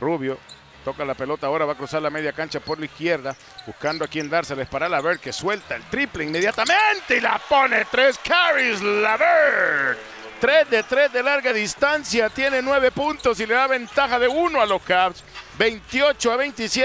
Rubio toca la pelota ahora, va a cruzar la media cancha por la izquierda, buscando a quien dárseles para Lavert, que suelta el triple inmediatamente y la pone tres carries, Lavert. tres de tres de larga distancia, tiene nueve puntos y le da ventaja de uno a los Cavs. 28 a 27.